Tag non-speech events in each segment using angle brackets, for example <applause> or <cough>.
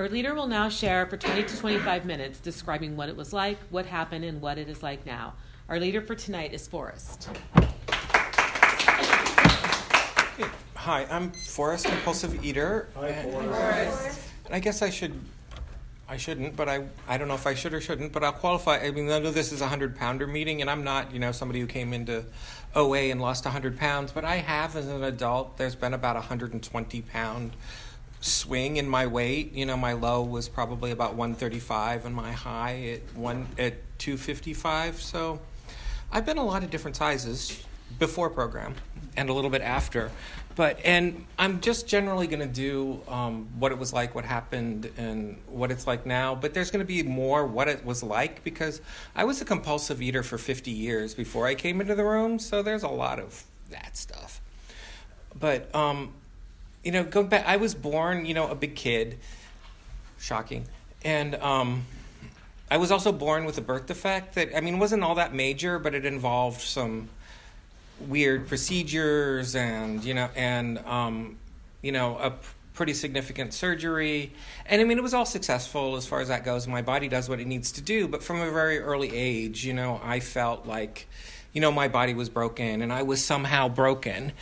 Our leader will now share for 20 to 25 minutes describing what it was like, what happened, and what it is like now. Our leader for tonight is Forrest. Hi, I'm Forrest, compulsive eater. Hi, Forrest. And I guess I should, I shouldn't, but I, I don't know if I should or shouldn't, but I'll qualify. I mean, I know this is a 100 pounder meeting, and I'm not, you know, somebody who came into OA and lost 100 pounds, but I have as an adult, there's been about a 120 pound swing in my weight. You know, my low was probably about 135 and my high at one at 255. So I've been a lot of different sizes before program and a little bit after. But and I'm just generally going to do um, what it was like, what happened, and what it's like now. But there's going to be more what it was like because I was a compulsive eater for 50 years before I came into the room. So there's a lot of that stuff. But um, you know, going back, I was born, you know, a big kid. Shocking. And um, I was also born with a birth defect that, I mean, wasn't all that major, but it involved some weird procedures and, you know, and, um, you know, a pretty significant surgery. And I mean, it was all successful as far as that goes. My body does what it needs to do. But from a very early age, you know, I felt like, you know, my body was broken and I was somehow broken.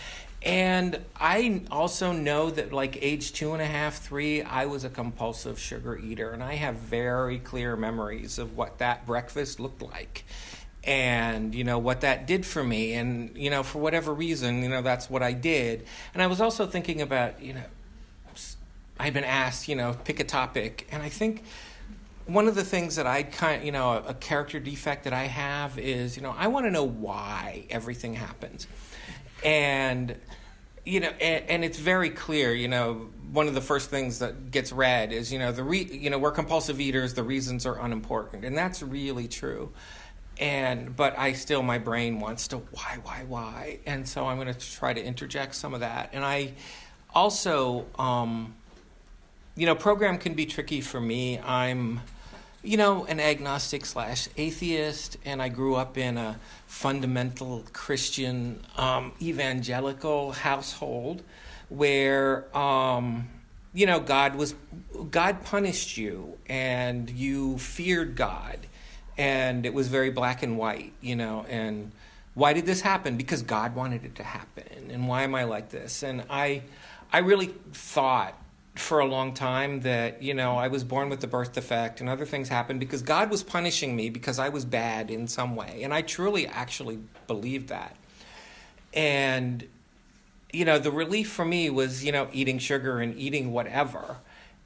And I also know that, like age two and a half, three, I was a compulsive sugar eater, and I have very clear memories of what that breakfast looked like, and you know what that did for me, and you know for whatever reason, you know that's what I did. And I was also thinking about, you know, I've been asked, you know, pick a topic, and I think one of the things that I kind, you know, a, a character defect that I have is, you know, I want to know why everything happens and you know and, and, it's very clear you know one of the first things that gets read is you know the re, you know we're compulsive eaters the reasons are unimportant. And that's really true. And but i still my brain wants to why why why? And so i'm going to try to interject some of that. And i also um, you know program can be tricky for me. I'm you know, an agnostic slash atheist, and I grew up in a fundamental Christian um, evangelical household where, um, you know, God was God punished you, and you feared God, and it was very black and white, you know, and why did this happen? Because God wanted it to happen, and why am I like this? And I, I really thought for a long time that you know I was born with the birth defect and other things happened because God was punishing me because I was bad in some way. And I truly actually believed that. And you know the relief for me was you know eating sugar and eating whatever.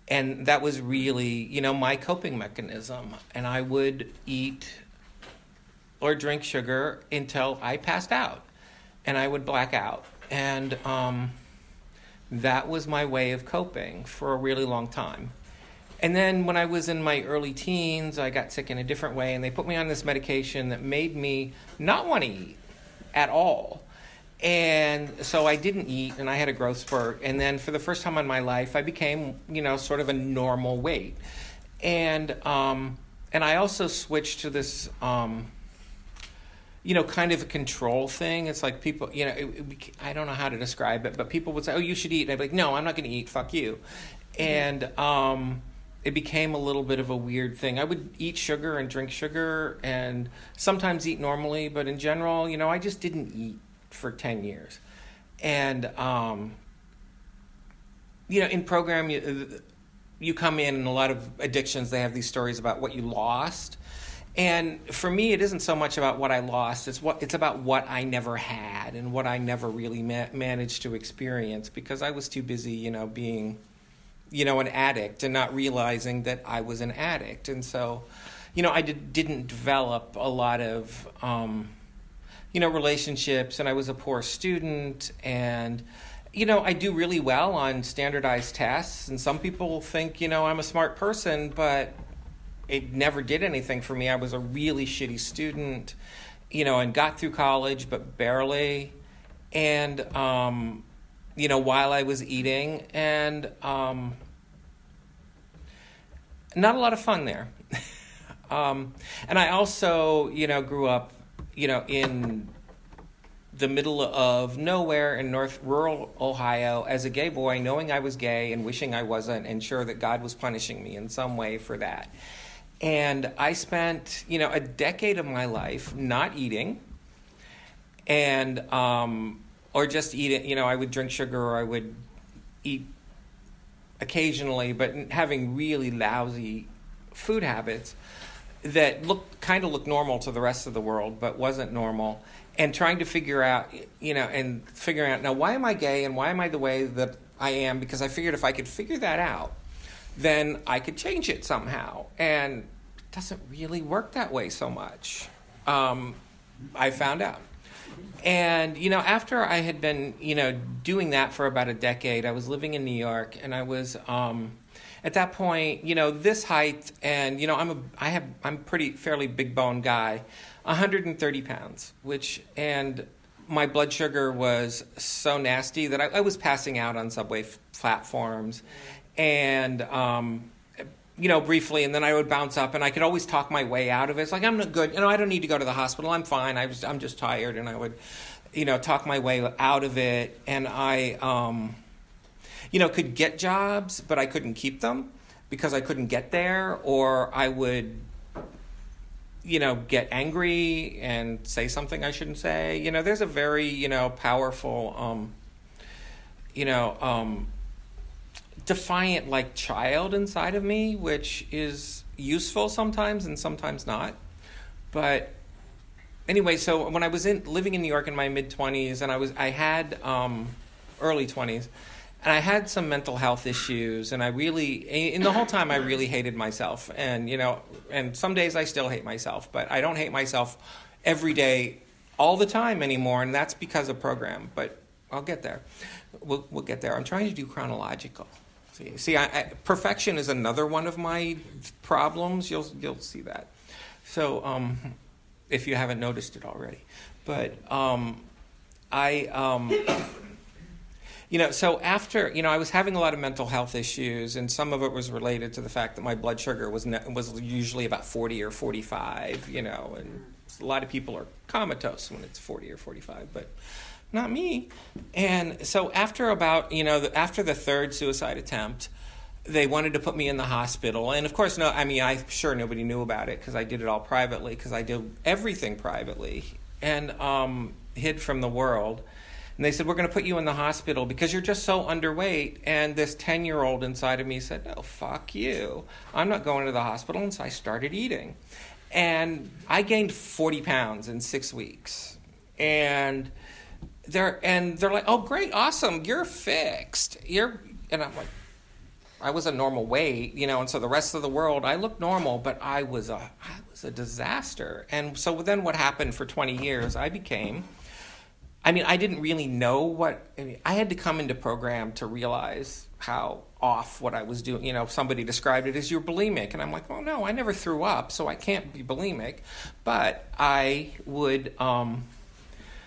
And that was really you know my coping mechanism. And I would eat or drink sugar until I passed out and I would black out. And um that was my way of coping for a really long time. And then when I was in my early teens, I got sick in a different way, and they put me on this medication that made me not want to eat at all. And so I didn't eat, and I had a growth spurt. And then for the first time in my life, I became, you know, sort of a normal weight. And um, and I also switched to this. Um, you know, kind of a control thing. It's like people, you know, it, it, I don't know how to describe it, but people would say, "Oh, you should eat," and I'd be like, "No, I'm not going to eat. Fuck you." And um, it became a little bit of a weird thing. I would eat sugar and drink sugar, and sometimes eat normally, but in general, you know, I just didn't eat for ten years. And um, you know, in program, you, you come in, and a lot of addictions, they have these stories about what you lost and for me, it isn't so much about what I lost; it's what it's about what I never had and what I never really ma- managed to experience because I was too busy, you know, being, you know, an addict and not realizing that I was an addict. And so, you know, I did, didn't develop a lot of, um, you know, relationships, and I was a poor student, and you know, I do really well on standardized tests, and some people think, you know, I'm a smart person, but it never did anything for me. I was a really shitty student, you know, and got through college, but barely. And, um, you know, while I was eating, and um, not a lot of fun there. <laughs> um, and I also, you know, grew up, you know, in the middle of nowhere in north rural Ohio as a gay boy, knowing I was gay and wishing I wasn't, and sure that God was punishing me in some way for that. And I spent, you know, a decade of my life not eating, and um, or just eating. You know, I would drink sugar or I would eat occasionally, but having really lousy food habits that looked kind of looked normal to the rest of the world, but wasn't normal. And trying to figure out, you know, and figuring out now why am I gay and why am I the way that I am? Because I figured if I could figure that out, then I could change it somehow. And it doesn't really work that way so much. Um, I found out. And, you know, after I had been, you know, doing that for about a decade, I was living in New York and I was, um, at that point, you know, this height and, you know, I'm a, I have, I'm pretty, fairly big bone guy, 130 pounds, which, and my blood sugar was so nasty that I, I was passing out on subway f- platforms and, um, you know, briefly, and then I would bounce up, and I could always talk my way out of it. It's like I'm not good, you know. I don't need to go to the hospital. I'm fine. I was, I'm just tired, and I would, you know, talk my way out of it. And I, um, you know, could get jobs, but I couldn't keep them because I couldn't get there, or I would, you know, get angry and say something I shouldn't say. You know, there's a very, you know, powerful, um, you know, um, defiant like child inside of me, which is useful sometimes and sometimes not. But anyway, so when I was in living in New York in my mid twenties, and I was I had um, early twenties, and I had some mental health issues, and I really in the whole time I really hated myself, and you know, and some days I still hate myself, but I don't hate myself every day, all the time anymore, and that's because of program. But I'll get there. We'll we'll get there. I'm trying to do chronological. See, I, I, perfection is another one of my problems. You'll you'll see that. So, um, if you haven't noticed it already, but um, I, um, you know, so after you know, I was having a lot of mental health issues, and some of it was related to the fact that my blood sugar was ne- was usually about forty or forty five. You know, and a lot of people are comatose when it's forty or forty five, but not me. And so after about, you know, after the third suicide attempt, they wanted to put me in the hospital. And of course, no, I mean, I'm sure nobody knew about it because I did it all privately because I did everything privately and um, hid from the world. And they said, We're going to put you in the hospital because you're just so underweight. And this 10 year old inside of me said, No, fuck you. I'm not going to the hospital. And so I started eating. And I gained 40 pounds in six weeks. And they're and they're like, "Oh, great, awesome, you're fixed." You're and I'm like, I was a normal weight, you know, and so the rest of the world, I looked normal, but I was a I was a disaster. And so then what happened for 20 years? I became. I mean, I didn't really know what I, mean, I had to come into program to realize how off what I was doing. You know, somebody described it as you're bulimic, and I'm like, oh no, I never threw up, so I can't be bulimic. But I would. Um,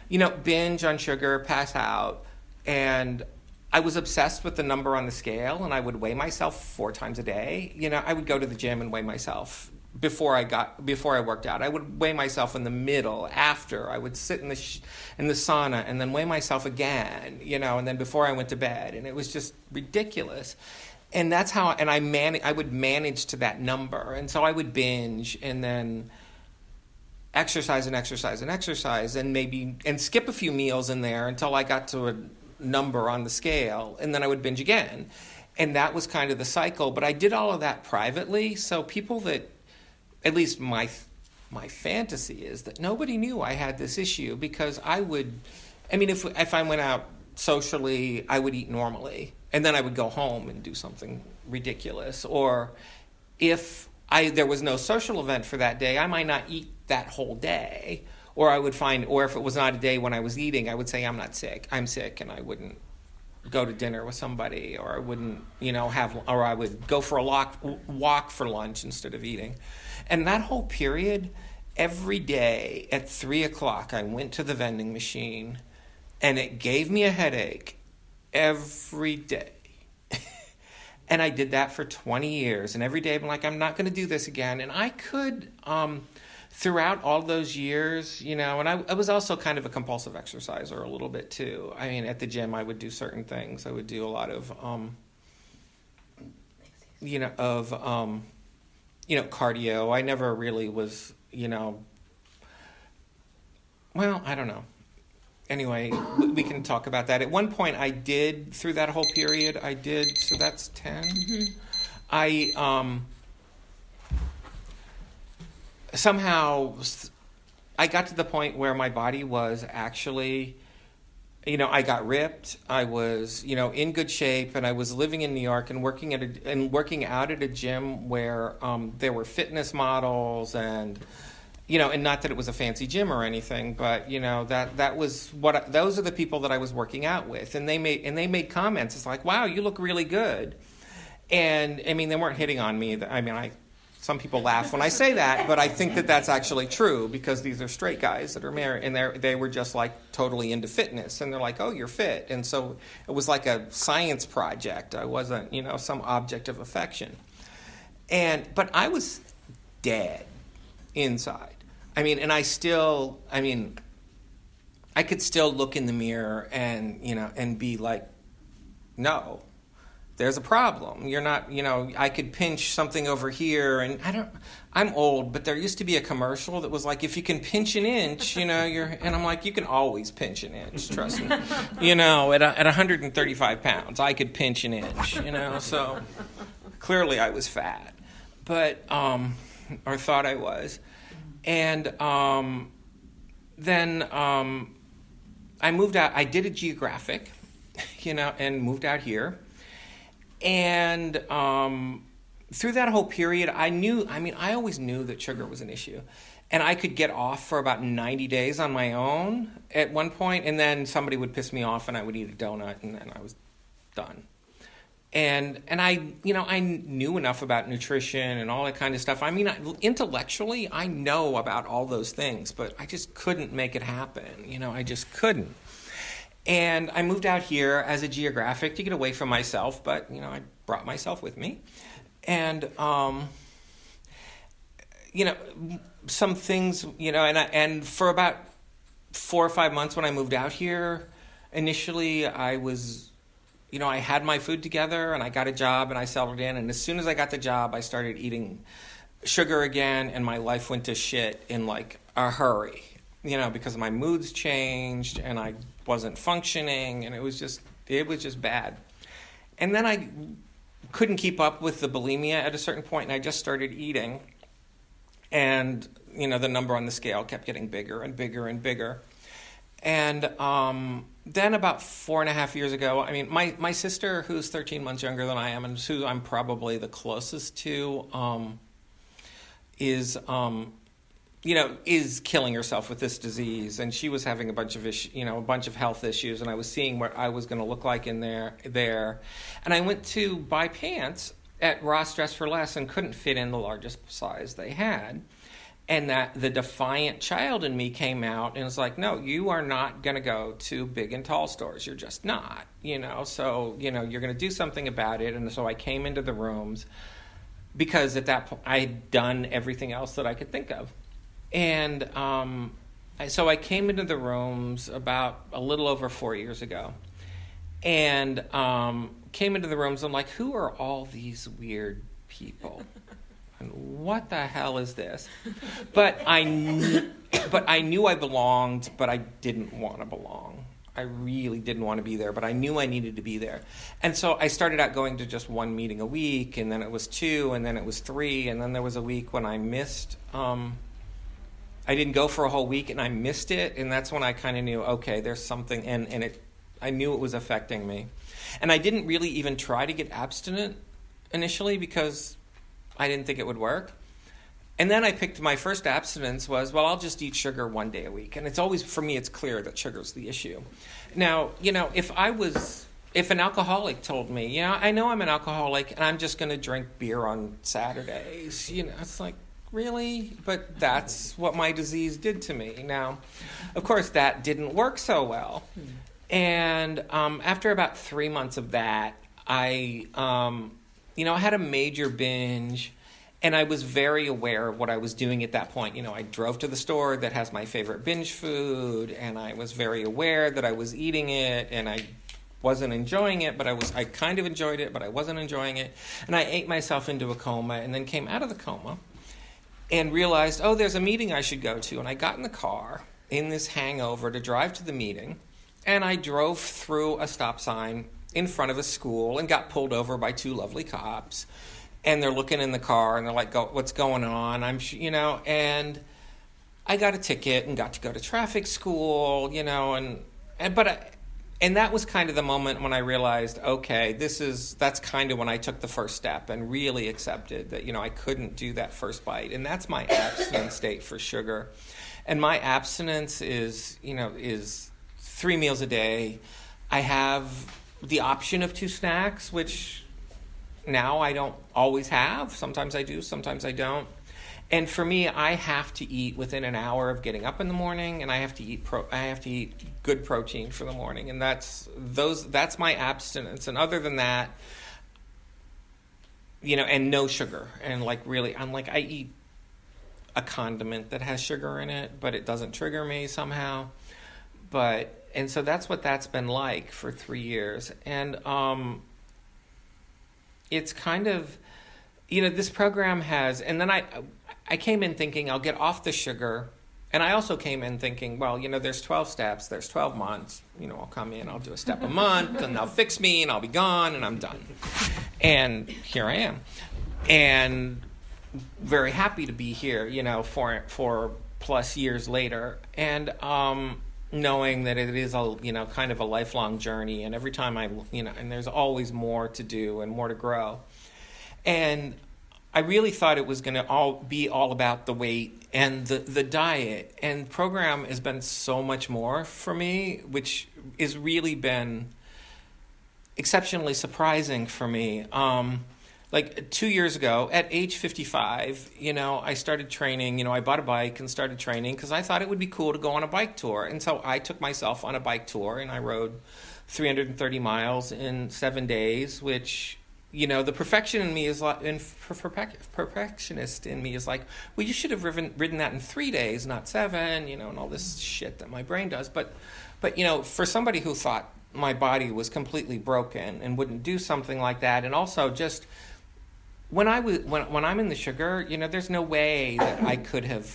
you know, binge on sugar, pass out, and I was obsessed with the number on the scale, and I would weigh myself four times a day. You know, I would go to the gym and weigh myself before I got before I worked out. I would weigh myself in the middle. After I would sit in the sh- in the sauna and then weigh myself again. You know, and then before I went to bed, and it was just ridiculous. And that's how. And I man. I would manage to that number, and so I would binge, and then exercise and exercise and exercise and maybe and skip a few meals in there until I got to a number on the scale and then I would binge again. And that was kind of the cycle, but I did all of that privately, so people that at least my my fantasy is that nobody knew I had this issue because I would I mean if if I went out socially, I would eat normally and then I would go home and do something ridiculous or if I there was no social event for that day, I might not eat that whole day. Or I would find, or if it was not a day when I was eating, I would say, I'm not sick. I'm sick, and I wouldn't go to dinner with somebody, or I wouldn't, you know, have, or I would go for a walk, walk for lunch instead of eating. And that whole period, every day at three o'clock, I went to the vending machine, and it gave me a headache every day. And I did that for 20 years. And every day I'm like, I'm not going to do this again. And I could, um, throughout all those years, you know, and I, I was also kind of a compulsive exerciser a little bit too. I mean, at the gym, I would do certain things. I would do a lot of, um, you know, of, um, you know, cardio. I never really was, you know, well, I don't know. Anyway, we- can talk about that. At one point, I did through that whole period. I did. So that's 10 I um, somehow I got to the point where my body was actually, you know, I got ripped. I was, you know, in good shape, and I was living in New York and working at a, and working out at a gym where um, there were fitness models and, you know, and not that it was a fancy gym or anything, but you know that that was what I, those are the people that I was working out with, and they made and they made comments. It's like, wow, you look really good, and I mean, they weren't hitting on me. I mean, I some people laugh when I say that, but I think that that's actually true because these are straight guys that are married, and they they were just like totally into fitness, and they're like, "Oh, you're fit," and so it was like a science project. I wasn't, you know, some object of affection, and but I was dead inside. I mean, and I still, I mean, I could still look in the mirror and you know and be like, no, there's a problem. You're not, you know, I could pinch something over here, and I don't. I'm old, but there used to be a commercial that was like, if you can pinch an inch, you know, you're. And I'm like, you can always pinch an inch. Trust me. you know, at at 135 pounds, I could pinch an inch. You know, so clearly I was fat, but um, or thought I was, and um, then um, I moved out. I did a geographic, <laughs> you know, and moved out here and um, through that whole period, I knew, I mean, I always knew that sugar was an issue. And I could get off for about 90 days on my own at one point, and then somebody would piss me off and I would eat a donut, and then I was done. And, and I, you know, I knew enough about nutrition and all that kind of stuff. I mean, I, intellectually, I know about all those things, but I just couldn't make it happen. You know, I just couldn't. And I moved out here as a geographic to get away from myself, but you know, I brought myself with me. And um, you know, some things, you know, and I, and for about four or five months when I moved out here, initially I was, you know, I had my food together and I got a job and I settled in. And as soon as I got the job, I started eating sugar again, and my life went to shit in like a hurry you know, because my moods changed and I wasn't functioning and it was just it was just bad. And then I couldn't keep up with the bulimia at a certain point and I just started eating and you know the number on the scale kept getting bigger and bigger and bigger. And um, then about four and a half years ago, I mean, my, my sister, who's 13 months younger than I am, and who I'm probably the closest to, um, is um, you know, is killing herself with this disease, and she was having a bunch of issues, you know, a bunch of health issues, and I was seeing what I was going to look like in there, there, and I went to buy pants at Ross Dress for Less and couldn't fit in the largest size they had, and that the defiant child in me came out and was like, no, you are not going to go to big and tall stores, you're just not, you know, so you know you're going to do something about it, and so I came into the rooms because at that point I had done everything else that I could think of. And um, so I came into the rooms about a little over four years ago, and um, came into the rooms. I'm like, who are all these weird people? <laughs> And what the hell is this? But I, kn- but I knew I belonged, but I didn't want to belong. I really didn't want to be there, but I knew I needed to be there. And so I started out going to just one meeting a week, and then it was two, and then it was three, and then there was a week when I missed. Um, I didn't go for a whole week, and I missed it, and that's when I kind of knew, okay, there's something, and and it, I knew it was affecting me, and I didn't really even try to get abstinent initially because I didn't think it would work. And then I picked my first abstinence was, well, I'll just eat sugar one day a week. And it's always, for me, it's clear that sugar's the issue. Now, you know, if I was, if an alcoholic told me, yeah, I know I'm an alcoholic and I'm just going to drink beer on Saturdays, you know, it's like, really? But that's what my disease did to me. Now, of course, that didn't work so well. And um, after about three months of that, I, um, you know, I had a major binge and I was very aware of what I was doing at that point. You know, I drove to the store that has my favorite binge food, and I was very aware that I was eating it, and I wasn't enjoying it, but I was I kind of enjoyed it, but I wasn't enjoying it, and I ate myself into a coma, and then came out of the coma, and realized, oh, there's a meeting I should go to, and I got in the car in this hangover to drive to the meeting, and I drove through a stop sign in front of a school and got pulled over by two lovely cops and they're looking in the car and they're like, Go, "What's going on?" I'm, you know, and I got a ticket and got to go to traffic school, you know, and and but I, and that was kind of the moment when I realized, okay, this is that's kind of when I took the first step and really accepted that you know I couldn't do that first bite, and that's my <coughs> abstinence state for sugar, and my abstinence is you know is three meals a day. I have the option of two snacks, which now I don't always have. Sometimes I do, sometimes I don't. And for me, I have to eat within an hour of getting up in the morning, and I have to eat pro- I have to eat good protein for the morning, and that's those that's my abstinence. And other than that, you know, and no sugar, and like really, I'm like I eat a condiment that has sugar in it, but it doesn't trigger me somehow. But and so that's what that's been like for three years, and um, it's kind of you know this program has and then i i came in thinking i'll get off the sugar and i also came in thinking well you know there's 12 steps there's 12 months you know i'll come in i'll do a step a month and they'll fix me and i'll be gone and i'm done. And here i am. And very happy to be here you know for for plus years later. And um knowing that it is a you know kind of a lifelong journey and every time i you know and there's always more to do and more to grow. And i really thought it was going to all be all about the weight and the the diet. And program has been so much more for me which has really been exceptionally surprising for me. Um, like two years ago at age 55 you know i started training you know i bought a bike and started training because i thought it would be cool to go on a bike tour. And so i took myself on a bike tour and i rode 330 miles in seven days which you know the perfection in me is like and perfectionist in me is like well you should have ridden, ridden that in three days not seven you know and all this shit that my brain does. But but you know for somebody who thought my body was completely broken and wouldn't do something like that and also just when I was when when I'm in the sugar, you know, there's no way that I could have,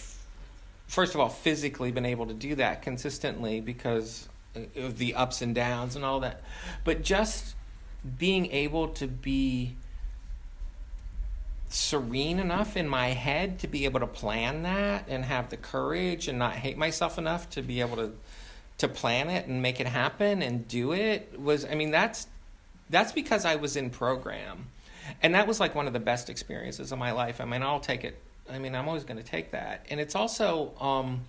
first of all, physically been able to do that consistently because of the ups and downs and all that, but just being able to be serene enough in my head to be able to plan that and have the courage and not hate myself enough to be able to to plan it and make it happen and do it was I mean that's that's because I was in program and that was like one of the best experiences of my life. I mean, I'll take it. I mean, I'm always going to take that. And it's also, um,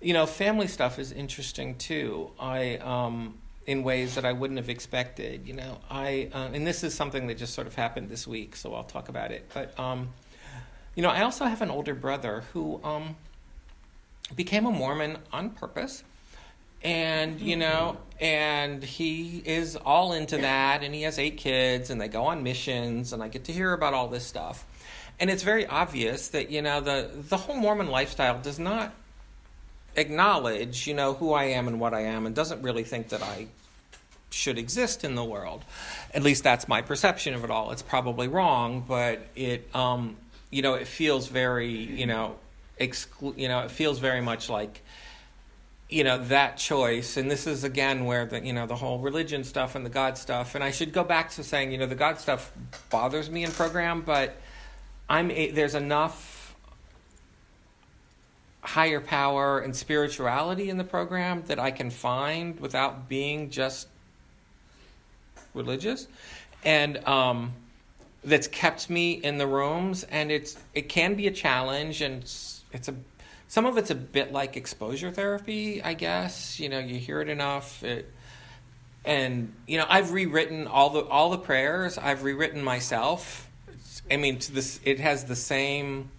you know, family stuff is interesting too. I, um, in ways that I wouldn't have expected. You know, I, uh, and this is something that just sort of happened this week, so I'll talk about it. But, um, you know, I also have an older brother who um, became a Mormon on purpose and you know and he is all into that and he has eight kids and they go on missions and i get to hear about all this stuff. And it's very obvious that you know the the whole mormon lifestyle does not acknowledge you know who i am and what i am and doesn't really think that i should exist in the world. At least that's my perception of it all. It's probably wrong but it um you know it feels very you know exclu- you know it feels very much like you know that choice. And this is again where the you know the whole religion stuff and the god stuff. And i should go back to saying you know the god stuff bothers me in program but i'm a, there's enough higher power and spirituality in the program that i can find without being just religious. And um, that's kept me in the rooms. And it's it can be a challenge and it's, it's a some of it's a bit like exposure therapy, I guess. You know, you hear it enough. It, and you know, I've rewritten all the all the prayers. I've rewritten myself. I mean, this it has the same,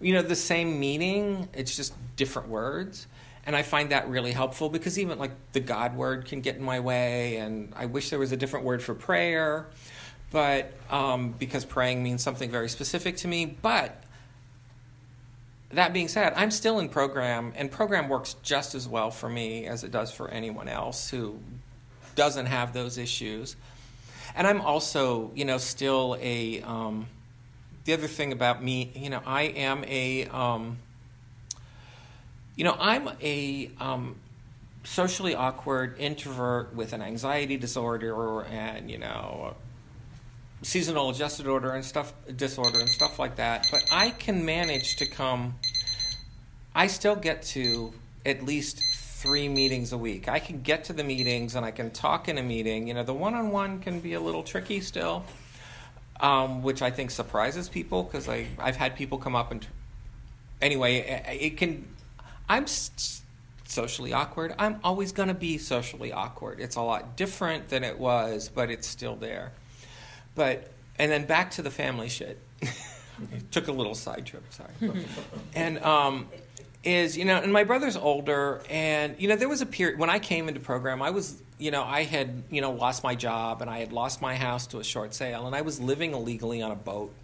you know, the same meaning. It's just different words, and I find that really helpful because even like the God word can get in my way, and I wish there was a different word for prayer. but um, because praying means something very specific to me. But that being said, I'm still in program, and program works just as well for me as it does for anyone else who doesn't have those issues. And I'm also, you know, still a. Um, the other thing about me, you know, I am a. Um, you know, I'm a um, socially awkward introvert with an anxiety disorder and you know seasonal adjusted order and stuff disorder and stuff like that but i can manage to come i still get to at least three meetings a week i can get to the meetings and i can talk in a meeting you know the one-on-one can be a little tricky still um, which i think surprises people because i've had people come up and anyway it can i'm socially awkward. I'm always going to be socially awkward. It's a lot different than it was, but it's still there. But and then back to the family shit. <laughs> Took a little side trip, sorry. <laughs> and um, is you know, and my brother's older, and you know, there was a period when I came into program. I was you know, I had you know lost my job, and I had lost my house to a short sale, and I was living illegally on a boat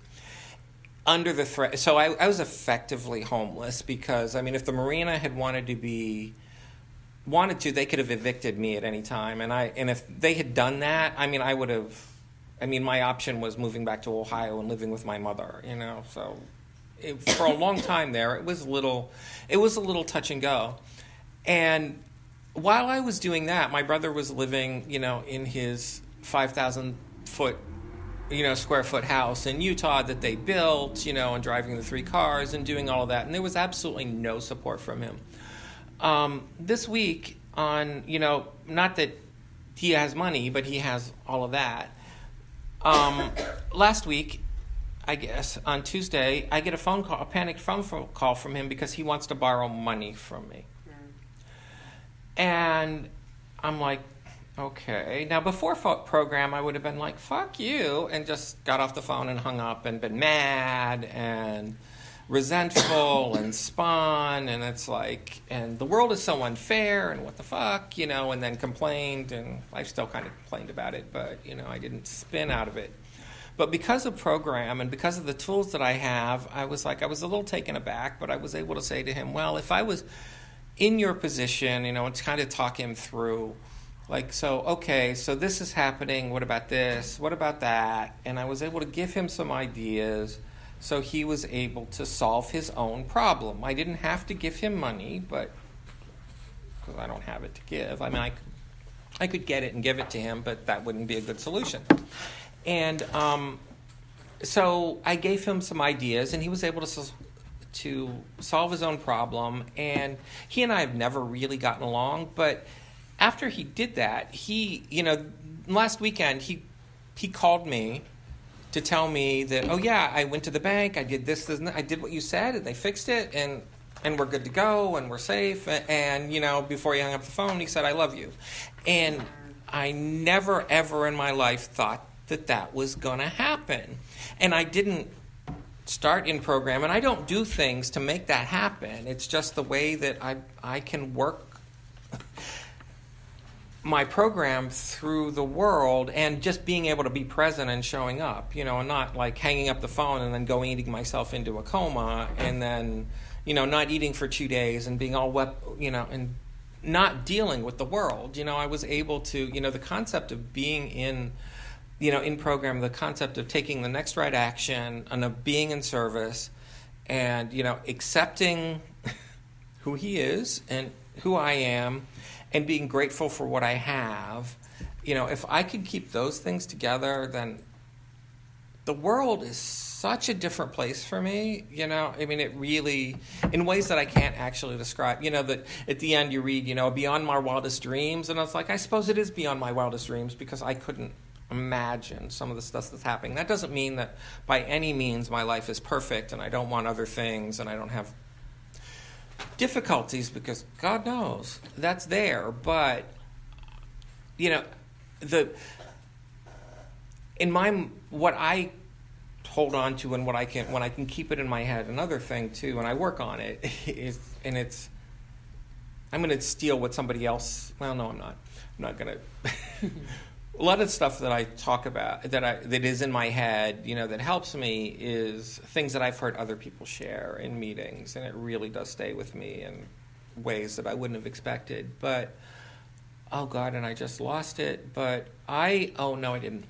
under the threat. So I, I, was effectively homeless because I mean, if the marina had wanted to be wanted to, they could have evicted me at any time, and I and if they had done that, I mean, I would have. I mean, my option was moving back to Ohio and living with my mother. You know, so it, for a long time there, it was a little, it was a little touch and go, and while I was doing that, my brother was living, you know, in his five thousand foot you know, square foot house in Utah that they built, you know, and driving the three cars and doing all of that. And there was absolutely no support from him. Um, this week, on, you know, not that he has money, but he has all of that. Um, last week, I guess, on Tuesday, I get a phone call, a panicked phone call from him because he wants to borrow money from me. And I'm like, Okay. Now, before program, I would have been like, fuck you, and just got off the phone and hung up and been mad and resentful and spun. And it's like, and the world is so unfair, and what the fuck, you know, and then complained. And I still kind of complained about it, but, you know, I didn't spin out of it. But because of program and because of the tools that I have, I was like, I was a little taken aback, but I was able to say to him, well, if I was in your position, you know, and kind of talk him through like so okay so this is happening what about this what about that and i was able to give him some ideas so he was able to solve his own problem. I didn't have to give him money but because i don't have it to give. I mean I could, I could get it and give it to him but that wouldn't be a good solution. And um, so i gave him some ideas and he was able to to solve his own problem. And he and i have never really gotten along but after he did that, he, you know, last weekend he he called me to tell me that, oh yeah, I went to the bank, I did this, this I did what you said, and they fixed it, and and we're good to go, and we're safe. And, and you know, before he hung up the phone, he said, "I love you," and I never ever in my life thought that that was going to happen, and I didn't start in program, and I don't do things to make that happen. It's just the way that I I can work my program through the world and just being able to be present and showing up, you know, and not like hanging up the phone and then going eating myself into a coma and then, you know, not eating for two days and being all wet, you know, and not dealing with the world. You know, I was able to, you know, the concept of being in, you know, in program, the concept of taking the next right action and of being in service and, you know, accepting <laughs> who he is and who I am and being grateful for what I have, you know, if I could keep those things together, then the world is such a different place for me. You know, I mean, it really, in ways that I can't actually describe. You know, that at the end you read, you know, beyond my wildest dreams, and I was like, I suppose it is beyond my wildest dreams because I couldn't imagine some of the stuff that's happening. That doesn't mean that by any means my life is perfect and I don't want other things and I don't have difficulties because God knows that's there, but you know, the in my what I hold on to and what I can when I can keep it in my head. Another thing too, and I work on it <laughs> is, and it's I'm going to steal what somebody else. Well, no, I'm not. I'm not going <laughs> to. A lot of stuff that I talk about that I that is in my head, you know, that helps me is things that I've heard other people share in meetings, and it really does stay with me in ways that I wouldn't have expected. But oh god, and I just lost it. But I oh no, I didn't.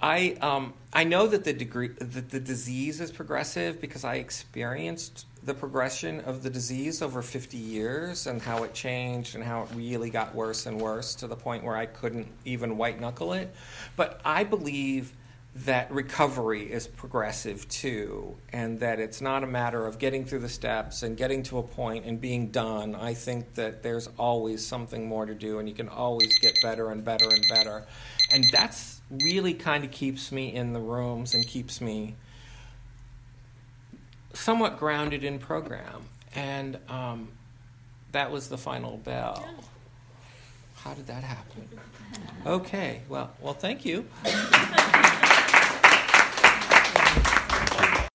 I um, I know that the degree that the disease is progressive because I experienced the progression of the disease over 50 years and how it changed and how it really got worse and worse to the point where I couldn't even white knuckle it. But I believe that recovery is progressive too, and that it's not a matter of getting through the steps and getting to a point and being done. I think that there's always something more to do, and you can always get better and better and better. And that's really kind of keeps me in the rooms and keeps me somewhat grounded in program. And um, that was the final bell. How did that happen? Okay, well, well, thank you. <laughs>